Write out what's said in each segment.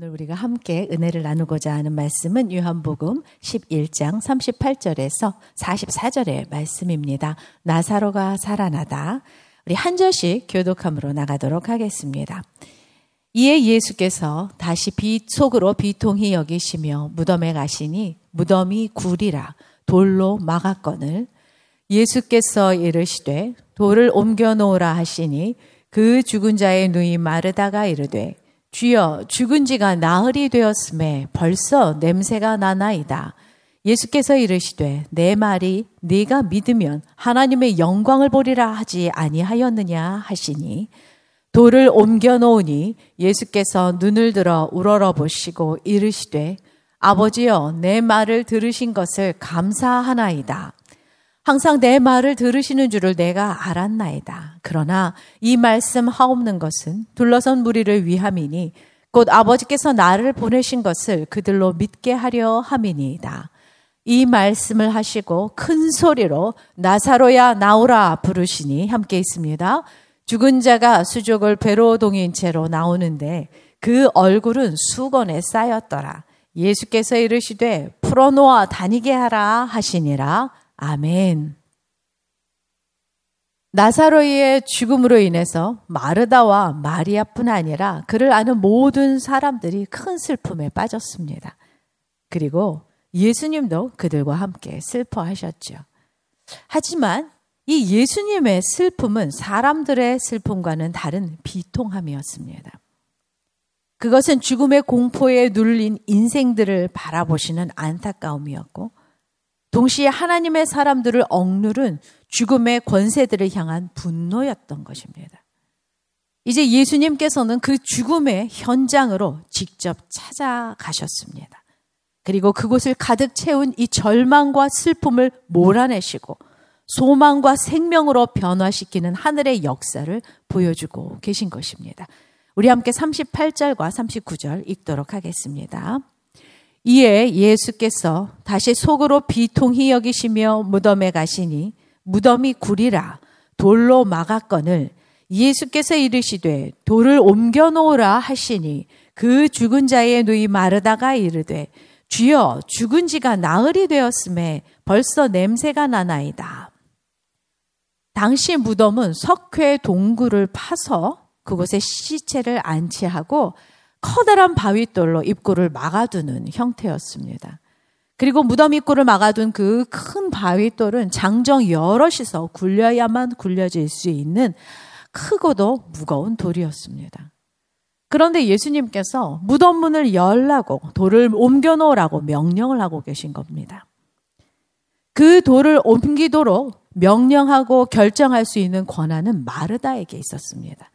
오늘 우리가 함께 은혜를 나누고자 하는 말씀은 요한복음 11장 38절에서 44절의 말씀입니다. 나사로가 살아나다. 우리 한 절씩 교독함으로 나가도록 하겠습니다. 이에 예수께서 다시 빛 속으로 비통히 여기시며 무덤에 가시니 무덤이 굴이라 돌로 막았거늘 예수께서 이르시되 돌을 옮겨 놓으라 하시니 그 죽은 자의 누이 마르다가 이르되 주여 죽은 지가 나흘이 되었음에 벌써 냄새가 나나이다. 예수께서 이르시되 내 말이 네가 믿으면 하나님의 영광을 보리라 하지 아니하였느냐 하시니 돌을 옮겨 놓으니 예수께서 눈을 들어 우러러 보시고 이르시되 아버지여 내 말을 들으신 것을 감사하나이다. 항상 내 말을 들으시는 줄을 내가 알았나이다. 그러나 이 말씀 하옵는 것은 둘러선 무리를 위함이니 곧 아버지께서 나를 보내신 것을 그들로 믿게 하려 함이니이다. 이 말씀을 하시고 큰 소리로 나사로야 나오라 부르시니 함께 있습니다. 죽은 자가 수족을 배로 동인 채로 나오는데 그 얼굴은 수건에 쌓였더라. 예수께서 이르시되 풀어놓아 다니게 하라 하시니라. 아멘. 나사로의 죽음으로 인해서 마르다와 마리아뿐 아니라 그를 아는 모든 사람들이 큰 슬픔에 빠졌습니다. 그리고 예수님도 그들과 함께 슬퍼하셨죠. 하지만 이 예수님의 슬픔은 사람들의 슬픔과는 다른 비통함이었습니다. 그것은 죽음의 공포에 눌린 인생들을 바라보시는 안타까움이었고 동시에 하나님의 사람들을 억누른 죽음의 권세들을 향한 분노였던 것입니다. 이제 예수님께서는 그 죽음의 현장으로 직접 찾아가셨습니다. 그리고 그곳을 가득 채운 이 절망과 슬픔을 몰아내시고 소망과 생명으로 변화시키는 하늘의 역사를 보여주고 계신 것입니다. 우리 함께 38절과 39절 읽도록 하겠습니다. 이에 예수께서 다시 속으로 비통히 여기시며 무덤에 가시니 무덤이 구리라 돌로 막았거늘 예수께서 이르시되 돌을 옮겨 놓으라 하시니 그 죽은 자의 누이 마르다가 이르되 주여 죽은 지가 나흘이 되었음에 벌써 냄새가 나나이다. 당시 무덤은 석회 동굴을 파서 그곳에 시체를 안치하고 커다란 바위돌로 입구를 막아두는 형태였습니다. 그리고 무덤 입구를 막아둔 그 큰 바위돌은 장정 여럿이서 굴려야만 굴려질 수 있는 크고도 무거운 돌이었습니다. 그런데 예수님께서 무덤 문을 열라고 돌을 옮겨 놓으라고 명령을 하고 계신 겁니다. 그 돌을 옮기도록 명령하고 결정할 수 있는 권한은 마르다에게 있었습니다.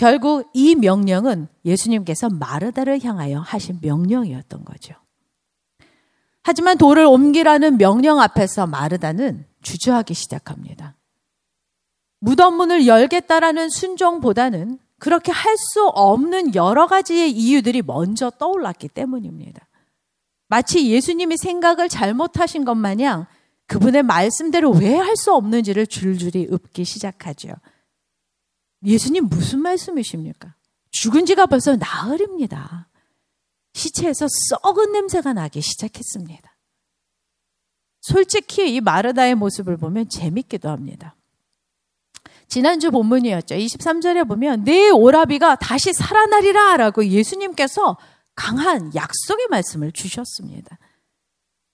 결국 이 명령은 예수님께서 마르다를 향하여 하신 명령이었던 거죠. 하지만 돌을 옮기라는 명령 앞에서 마르다는 주저하기 시작합니다. 무덤 문을 열겠다라는 순종보다는 그렇게 할 수 없는 여러 가지의 이유들이 먼저 떠올랐기 때문입니다. 마치 예수님이 생각을 잘못하신 것 마냥 그분의 말씀대로 왜 할 수 없는지를 줄줄이 읊기 시작하죠. 예수님 무슨 말씀이십니까? 죽은 지가 벌써 나흘입니다. 시체에서 썩은 냄새가 나기 시작했습니다. 솔직히 이 마르다의 모습을 보면 재밌기도 합니다. 지난주 본문이었죠. 23절에 보면 내 오라비가 다시 살아나리라 라고 예수님께서 강한 약속의 말씀을 주셨습니다.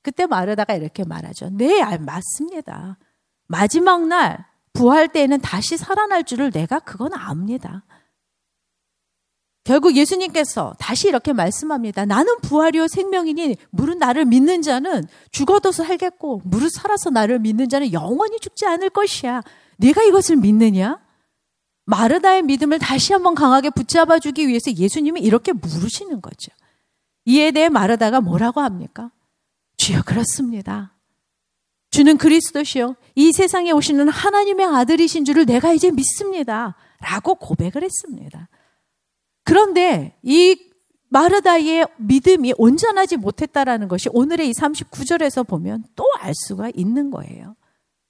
그때 마르다가 이렇게 말하죠. 네, 맞습니다. 마지막 날 부활 때에는 다시 살아날 줄을 내가 그건 압니다. 결국 예수님께서 다시 이렇게 말씀합니다. 나는 부활이요 생명이니 무릇 나를 믿는 자는 죽어도 살겠고 무릇 살아서 나를 믿는 자는 영원히 죽지 않을 것이야. 네가 이것을 믿느냐? 마르다의 믿음을 다시 한번 강하게 붙잡아 주기 위해서 예수님이 이렇게 물으시는 거죠. 이에 대해 마르다가 뭐라고 합니까? 주여 그렇습니다. 주는 그리스도시요. 이 세상에 오시는 하나님의 아들이신 줄을 내가 이제 믿습니다. 라고 고백을 했습니다. 그런데 이 마르다의 믿음이 온전하지 못했다라는 것이 오늘의 이 39절에서 보면 또 알 수가 있는 거예요.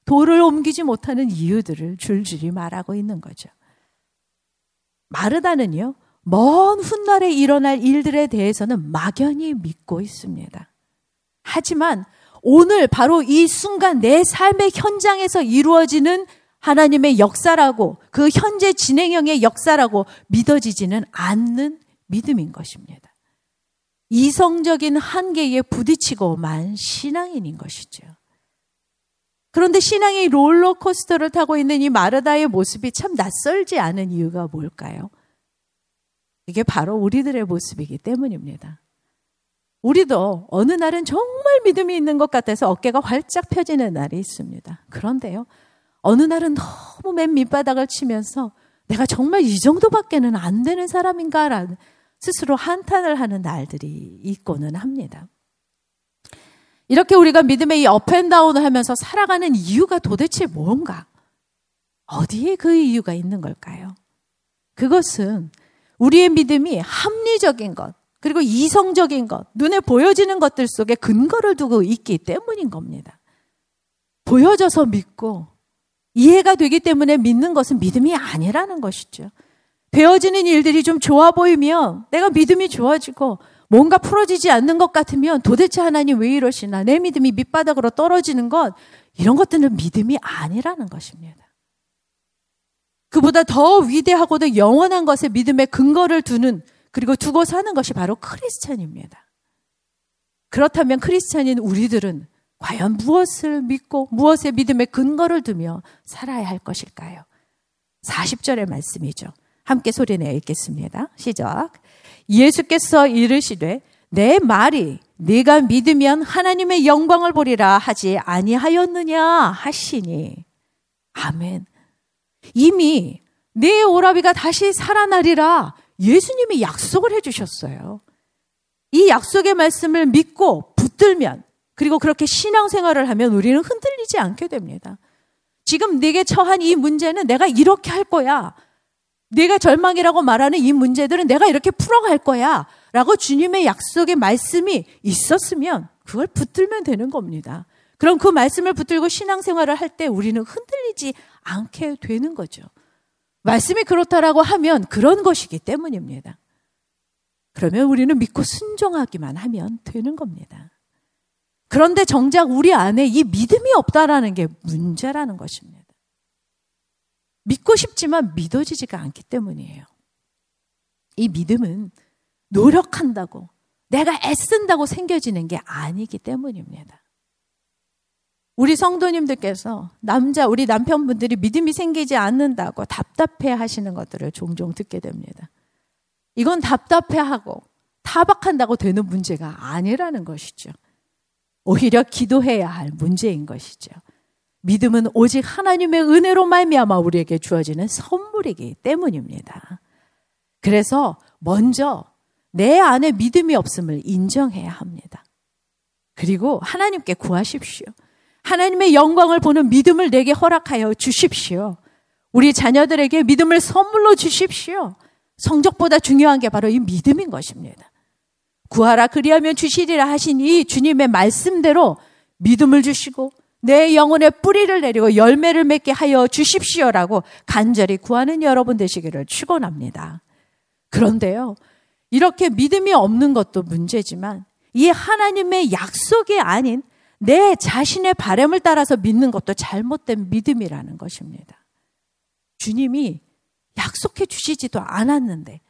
돌을 옮기지 못하는 이유들을 줄줄이 말하고 있는 거죠. 마르다는요, 먼 훗날에 일어날 일들에 대해서는 막연히 믿고 있습니다. 하지만 오늘 바로 이 순간 내 삶의 현장에서 이루어지는 하나님의 역사라고 그 현재 진행형의 역사라고 믿어지지는 않는 믿음인 것입니다. 이성적인 한계에 부딪히고만 신앙인인 것이죠. 그런데 신앙이 롤러코스터를 타고 있는 이 마르다의 모습이 참 낯설지 않은 이유가 뭘까요? 이게 바로 우리들의 모습이기 때문입니다. 우리도 어느 날은 정말 믿음이 있는 것 같아서 어깨가 활짝 펴지는 날이 있습니다. 그런데요, 어느 날은 너무 맨 밑바닥을 치면서 내가 정말 이 정도밖에는 안 되는 사람인가라는 스스로 한탄을 하는 날들이 있고는 합니다. 이렇게 우리가 믿음의 이 업앤다운을 하면서 살아가는 이유가 도대체 뭔가? 어디에 그 이유가 있는 걸까요? 그것은 우리의 믿음이 합리적인 것, 그리고 이성적인 것, 눈에 보여지는 것들 속에 근거를 두고 있기 때문인 겁니다. 보여져서 믿고 이해가 되기 때문에 믿는 것은 믿음이 아니라는 것이죠. 되어지는 일들이 좀 좋아 보이면 내가 믿음이 좋아지고 뭔가 풀어지지 않는 것 같으면 도대체 하나님 왜 이러시나 내 믿음이 밑바닥으로 떨어지는 것 이런 것들은 믿음이 아니라는 것입니다. 그보다 더 위대하고도 영원한 것에 믿음의 근거를 두는 그리고 두고 사는 것이 바로 크리스찬입니다. 그렇다면 크리스찬인 우리들은 과연 무엇을 믿고 무엇에 믿음의 근거를 두며 살아야 할 것일까요? 40절의 말씀이죠. 함께 소리내어 읽겠습니다. 시작. 예수께서 이르시되 내 말이 네가 믿으면 하나님의 영광을 보리라 하지 아니하였느냐 하시니 아멘. 이미 내 오라비가 다시 살아나리라 예수님이 약속을 해주셨어요. 이 약속의 말씀을 믿고 붙들면 그리고 그렇게 신앙생활을 하면 우리는 흔들리지 않게 됩니다. 지금 내게 처한 이 문제는 내가 이렇게 할 거야. 내가 절망이라고 말하는 이 문제들은 내가 이렇게 풀어갈 거야. 라고 주님의 약속의 말씀이 있었으면 그걸 붙들면 되는 겁니다. 그럼 그 말씀을 붙들고 신앙생활을 할 때 우리는 흔들리지 않게 되는 거죠. 말씀이 그렇다라고 하면 그런 것이기 때문입니다. 그러면 우리는 믿고 순종하기만 하면 되는 겁니다. 그런데 정작 우리 안에 이 믿음이 없다라는 게 문제라는 것입니다. 믿고 싶지만 믿어지지가 않기 때문이에요. 이 믿음은 노력한다고, 내가 애쓴다고 생겨지는 게 아니기 때문입니다. 우리 성도님들께서 남자, 우리 남편분들이 믿음이 생기지 않는다고 답답해 하시는 것들을 종종 듣게 됩니다. 이건 답답해 하고 타박한다고 되는 문제가 아니라는 것이죠. 오히려 기도해야 할 문제인 것이죠. 믿음은 오직 하나님의 은혜로 말미암아 우리에게 주어지는 선물이기 때문입니다. 그래서 먼저 내 안에 믿음이 없음을 인정해야 합니다. 그리고 하나님께 구하십시오. 하나님의 영광을 보는 믿음을 내게 허락하여 주십시오. 우리 자녀들에게 믿음을 선물로 주십시오. 성적보다 중요한 게 바로 이 믿음인 것입니다. 구하라 그리하면 주시리라 하신 이 주님의 말씀대로 믿음을 주시고 내 영혼의 뿌리를 내리고 열매를 맺게 하여 주십시오라고 간절히 구하는 여러분 되시기를 축원합니다. 그런데요. 이렇게 믿음이 없는 것도 문제지만 이 하나님의 약속이 아닌 내 자신의 바램을 따라서 믿는 것도 잘못된 믿음이라는 것입니다. 주님이 약속해 주시지도 않았는데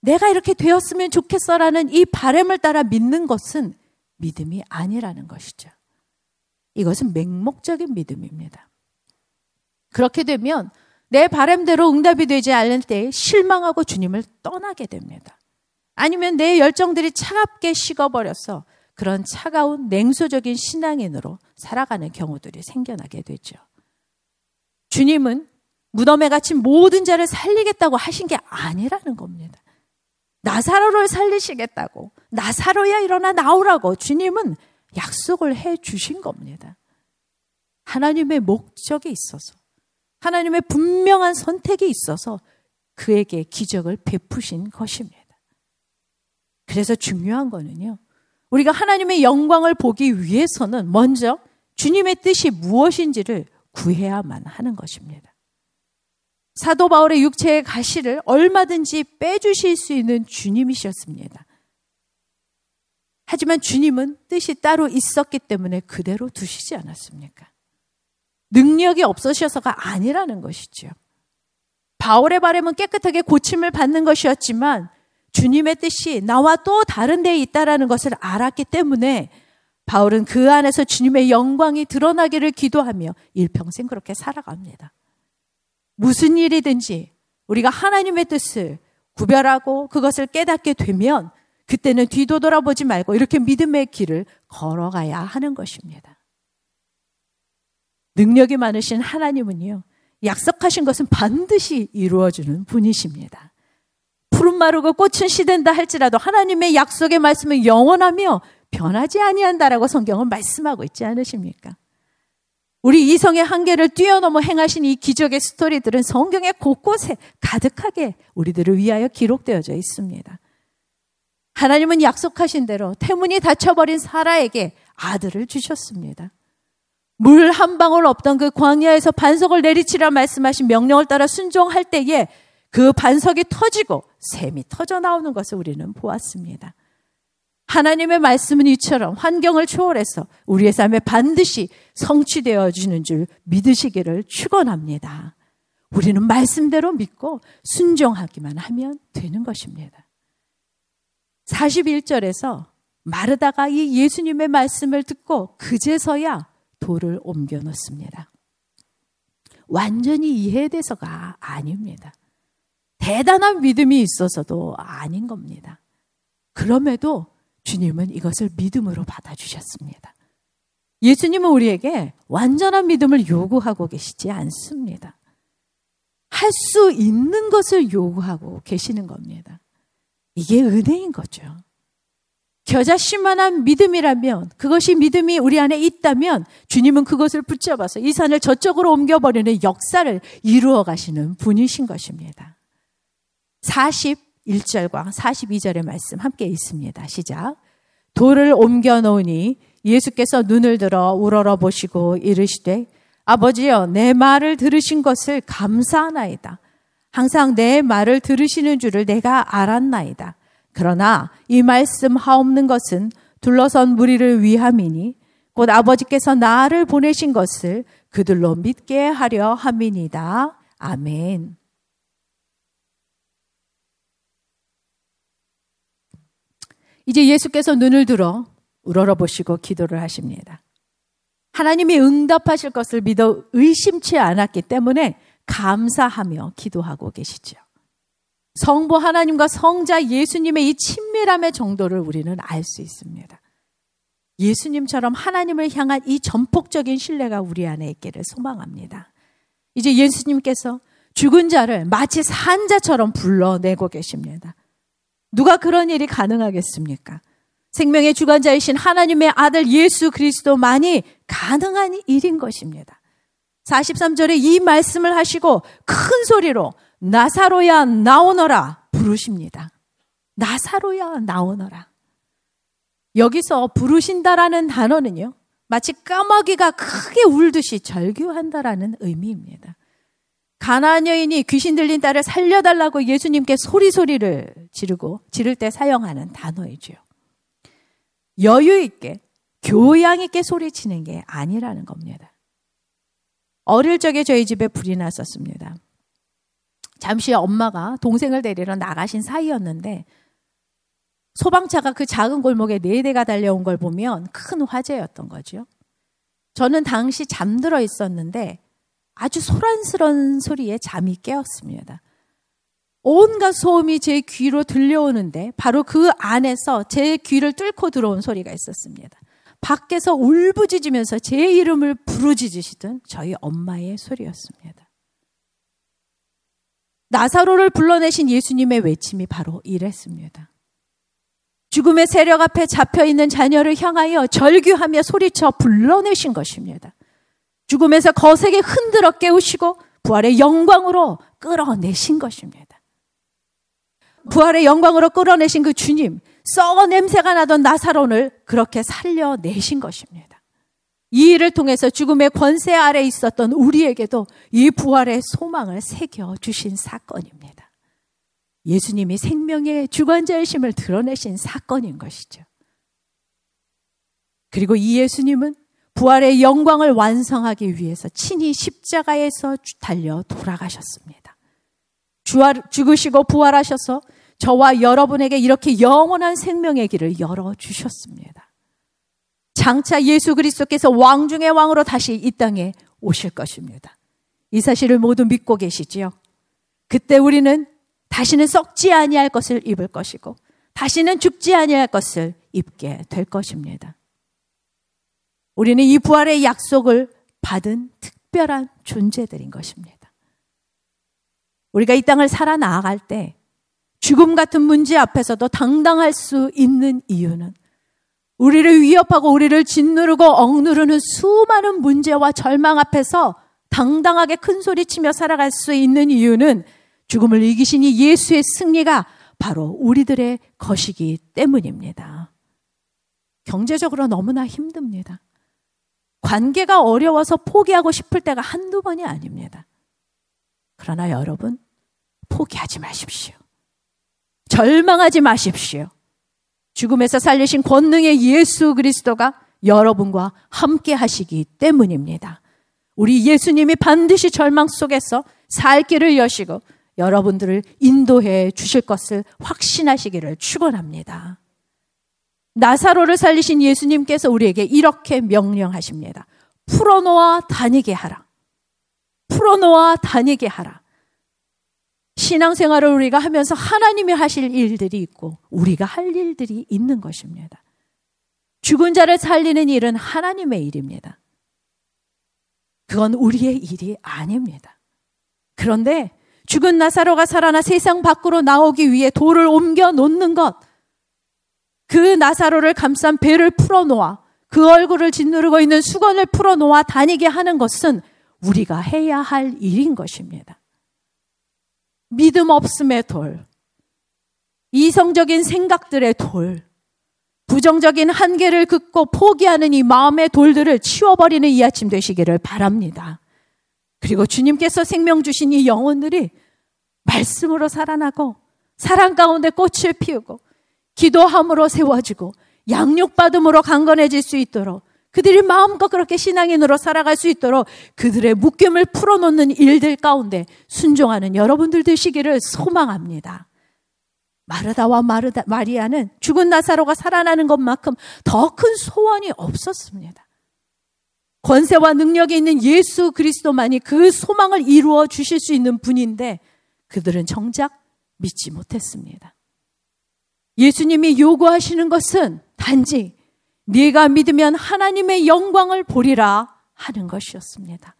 내가 이렇게 되었으면 좋겠어라는 이 바램을 따라 믿는 것은 믿음이 아니라는 것이죠. 이것은 맹목적인 믿음입니다. 그렇게 되면 내 바램대로 응답이 되지 않을 때 실망하고 주님을 떠나게 됩니다. 아니면 내 열정들이 차갑게 식어버려서 그런 차가운 냉소적인 신앙인으로 살아가는 경우들이 생겨나게 되죠. 주님은 무덤에 갇힌 모든 자를 살리겠다고 하신 게 아니라는 겁니다. 나사로를 살리시겠다고 나사로야 일어나 나오라고 주님은 약속을 해 주신 겁니다. 하나님의 목적이 있어서 하나님의 분명한 선택이 있어서 그에게 기적을 베푸신 것입니다. 그래서 중요한 거는요. 우리가 하나님의 영광을 보기 위해서는 먼저 주님의 뜻이 무엇인지를 구해야만 하는 것입니다. 사도 바울의 육체의 가시를 얼마든지 빼주실 수 있는 주님이셨습니다. 하지만 주님은 뜻이 따로 있었기 때문에 그대로 두시지 않았습니까? 능력이 없으셔서가 아니라는 것이죠. 바울의 바람은 깨끗하게 고침을 받는 것이었지만 주님의 뜻이 나와 또 다른 데에 있다라는 것을 알았기 때문에 바울은 그 안에서 주님의 영광이 드러나기를 기도하며 일평생 그렇게 살아갑니다. 무슨 일이든지 우리가 하나님의 뜻을 구별하고 그것을 깨닫게 되면 그때는 뒤도 돌아보지 말고 이렇게 믿음의 길을 걸어가야 하는 것입니다. 능력이 많으신 하나님은요, 약속하신 것은 반드시 이루어주는 분이십니다. 푸른 마르고 꽃은 시든다 할지라도 하나님의 약속의 말씀은 영원하며 변하지 아니한다라고 성경은 말씀하고 있지 않으십니까? 우리 이성의 한계를 뛰어넘어 행하신 이 기적의 스토리들은 성경의 곳곳에 가득하게 우리들을 위하여 기록되어져 있습니다. 하나님은 약속하신 대로 태문이 닫혀버린 사라에게 아들을 주셨습니다. 물 한 방울 없던 그 광야에서 반석을 내리치라 말씀하신 명령을 따라 순종할 때에 그 반석이 터지고 샘이 터져 나오는 것을 우리는 보았습니다. 하나님의 말씀은 이처럼 환경을 초월해서 우리의 삶에 반드시 성취되어 주는 줄 믿으시기를 축원합니다. 우리는 말씀대로 믿고 순종하기만 하면 되는 것입니다. 41절에서 마르다가 이 예수님의 말씀을 듣고 그제서야 돌을 옮겨 놓습니다. 완전히 이해돼서가 아닙니다. 대단한 믿음이 있어서도 아닌 겁니다. 그럼에도 주님은 이것을 믿음으로 받아주셨습니다. 예수님은 우리에게 완전한 믿음을 요구하고 계시지 않습니다. 할 수 있는 것을 요구하고 계시는 겁니다. 이게 은혜인 거죠. 겨자씨만한 믿음이라면 그것이 믿음이 우리 안에 있다면 주님은 그것을 붙잡아서 이 산을 저쪽으로 옮겨버리는 역사를 이루어 가시는 분이신 것입니다. 41절과 42절의 말씀 함께 있습니다. 시작. 돌을 옮겨 놓으니 예수께서 눈을 들어 우러러 보시고 이르시되 아버지여 내 말을 들으신 것을 감사하나이다. 항상 내 말을 들으시는 줄을 내가 알았나이다. 그러나 이 말씀 하옵는 것은 둘러선 무리를 위함이니 곧 아버지께서 나를 보내신 것을 그들로 믿게 하려 함이니다. 아멘. 이제 예수께서 눈을 들어 우러러 보시고 기도를 하십니다. 하나님이 응답하실 것을 믿어 의심치 않았기 때문에 감사하며 기도하고 계시죠. 성부 하나님과 성자 예수님의 이 친밀함의 정도를 우리는 알 수 있습니다. 예수님처럼 하나님을 향한 이 전폭적인 신뢰가 우리 안에 있기를 소망합니다. 이제 예수님께서 죽은 자를 마치 산 자처럼 불러내고 계십니다. 누가 그런 일이 가능하겠습니까? 생명의 주관자이신 하나님의 아들 예수 그리스도만이 가능한 일인 것입니다. 43절에 이 말씀을 하시고 큰 소리로 나사로야 나오너라 부르십니다. 나사로야 나오너라. 여기서 부르신다라는 단어는요. 마치 까마귀가 크게 울듯이 절규한다라는 의미입니다. 가나안 여인이 귀신 들린 딸을 살려달라고 예수님께 소리 소리를 지르고 지를 때 사용하는 단어이죠. 여유 있게 교양 있게 소리치는 게 아니라는 겁니다. 어릴 적에 저희 집에 불이 났었습니다. 잠시 엄마가 동생을 데리러 나가신 사이였는데 소방차가 그 작은 골목에 네 대가 달려온 걸 보면 큰 화제였던 거죠. 저는 당시 잠들어 있었는데 아주 소란스러운 소리에 잠이 깨었습니다. 온갖 소음이 제 귀로 들려오는데 바로 그 안에서 제 귀를 뚫고 들어온 소리가 있었습니다. 밖에서 울부짖으면서 제 이름을 부르짖으시던 저희 엄마의 소리였습니다. 나사로를 불러내신 예수님의 외침이 바로 이랬습니다. 죽음의 세력 앞에 잡혀 있는 자녀를 향하여 절규하며 소리쳐 불러내신 것입니다. 죽음에서 거세게 흔들어 깨우시고 부활의 영광으로 끌어내신 것입니다. 부활의 영광으로 끌어내신 그 주님, 썩어 냄새가 나던 나사론을 그렇게 살려내신 것입니다. 이 일을 통해서 죽음의 권세 아래 있었던 우리에게도 이 부활의 소망을 새겨 주신 사건입니다. 예수님이 생명의 주관자의심을 드러내신 사건인 것이죠. 그리고 이 예수님은 부활의 영광을 완성하기 위해서 친히 십자가에서 달려 돌아가셨습니다. 죽으시고 부활하셔서 저와 여러분에게 이렇게 영원한 생명의 길을 열어주셨습니다. 장차 예수 그리스도께서 왕 중의 왕으로 다시 이 땅에 오실 것입니다. 이 사실을 모두 믿고 계시지요. 그때 우리는 다시는 썩지 아니할 것을 입을 것이고 다시는 죽지 아니할 것을 입게 될 것입니다. 우리는 이 부활의 약속을 받은 특별한 존재들인 것입니다. 우리가 이 땅을 살아 나아갈 때 죽음 같은 문제 앞에서도 당당할 수 있는 이유는 우리를 위협하고 우리를 짓누르고 억누르는 수많은 문제와 절망 앞에서 당당하게 큰 소리 치며 살아갈 수 있는 이유는 죽음을 이기신 이 예수의 승리가 바로 우리들의 것이기 때문입니다. 경제적으로 너무나 힘듭니다. 관계가 어려워서 포기하고 싶을 때가 한두 번이 아닙니다. 그러나 여러분, 포기하지 마십시오. 절망하지 마십시오. 죽음에서 살리신 권능의 예수 그리스도가 여러분과 함께 하시기 때문입니다. 우리 예수님이 반드시 절망 속에서 살 길을 여시고 여러분들을 인도해 주실 것을 확신하시기를 축원합니다. 나사로를 살리신 예수님께서 우리에게 이렇게 명령하십니다. 풀어놓아 다니게 하라. 풀어놓아 다니게 하라. 신앙생활을 우리가 하면서 하나님이 하실 일들이 있고 우리가 할 일들이 있는 것입니다. 죽은 자를 살리는 일은 하나님의 일입니다. 그건 우리의 일이 아닙니다. 그런데 죽은 나사로가 살아나 세상 밖으로 나오기 위해 돌을 옮겨 놓는 것, 그 나사로를 감싼 배를 풀어놓아 그 얼굴을 짓누르고 있는 수건을 풀어놓아 다니게 하는 것은 우리가 해야 할 일인 것입니다. 믿음 없음의 돌, 이성적인 생각들의 돌, 부정적인 한계를 긋고 포기하는 이 마음의 돌들을 치워버리는 이 아침 되시기를 바랍니다. 그리고 주님께서 생명 주신 이 영혼들이 말씀으로 살아나고 사랑 가운데 꽃을 피우고 기도함으로 세워지고 양육받음으로 강건해질 수 있도록 그들이 마음껏 그렇게 신앙인으로 살아갈 수 있도록 그들의 묶임을 풀어놓는 일들 가운데 순종하는 여러분들 되시기를 소망합니다. 마르다와 마르다, 마리아는 죽은 나사로가 살아나는 것만큼 더 큰 소원이 없었습니다. 권세와 능력이 있는 예수 그리스도만이 그 소망을 이루어 주실 수 있는 분인데 그들은 정작 믿지 못했습니다. 예수님이 요구하시는 것은 단지 네가 믿으면 하나님의 영광을 보리라 하는 것이었습니다.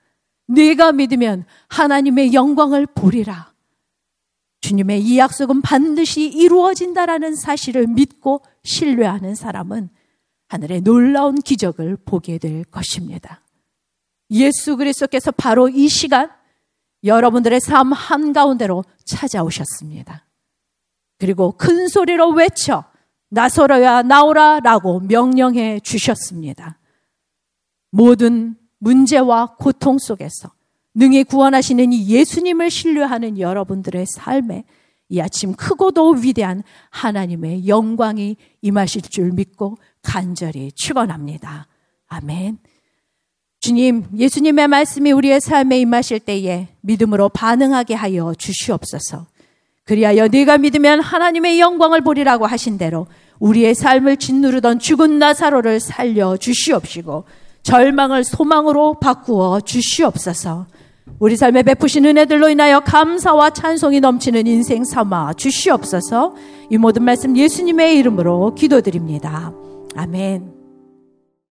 네가 믿으면 하나님의 영광을 보리라. 주님의 이 약속은 반드시 이루어진다라는 사실을 믿고 신뢰하는 사람은 하늘의 놀라운 기적을 보게 될 것입니다. 예수 그리스도께서 바로 이 시간 여러분들의 삶 한가운데로 찾아오셨습니다. 그리고 큰 소리로 외쳐 나서러야 나오라 라고 명령해 주셨습니다. 모든 문제와 고통 속에서 능히 구원하시는 이 예수님을 신뢰하는 여러분들의 삶에 이 아침 크고도 위대한 하나님의 영광이 임하실 줄 믿고 간절히 축원합니다. 아멘. 주님, 예수님의 말씀이 우리의 삶에 임하실 때에 믿음으로 반응하게 하여 주시옵소서. 그리하여 네가 믿으면 하나님의 영광을 보리라고 하신 대로 우리의 삶을 짓누르던 죽은 나사로를 살려 주시옵시고 절망을 소망으로 바꾸어 주시옵소서. 우리 삶에 베푸신 은혜들로 인하여 감사와 찬송이 넘치는 인생 삼아 주시옵소서. 이 모든 말씀 예수님의 이름으로 기도드립니다. 아멘.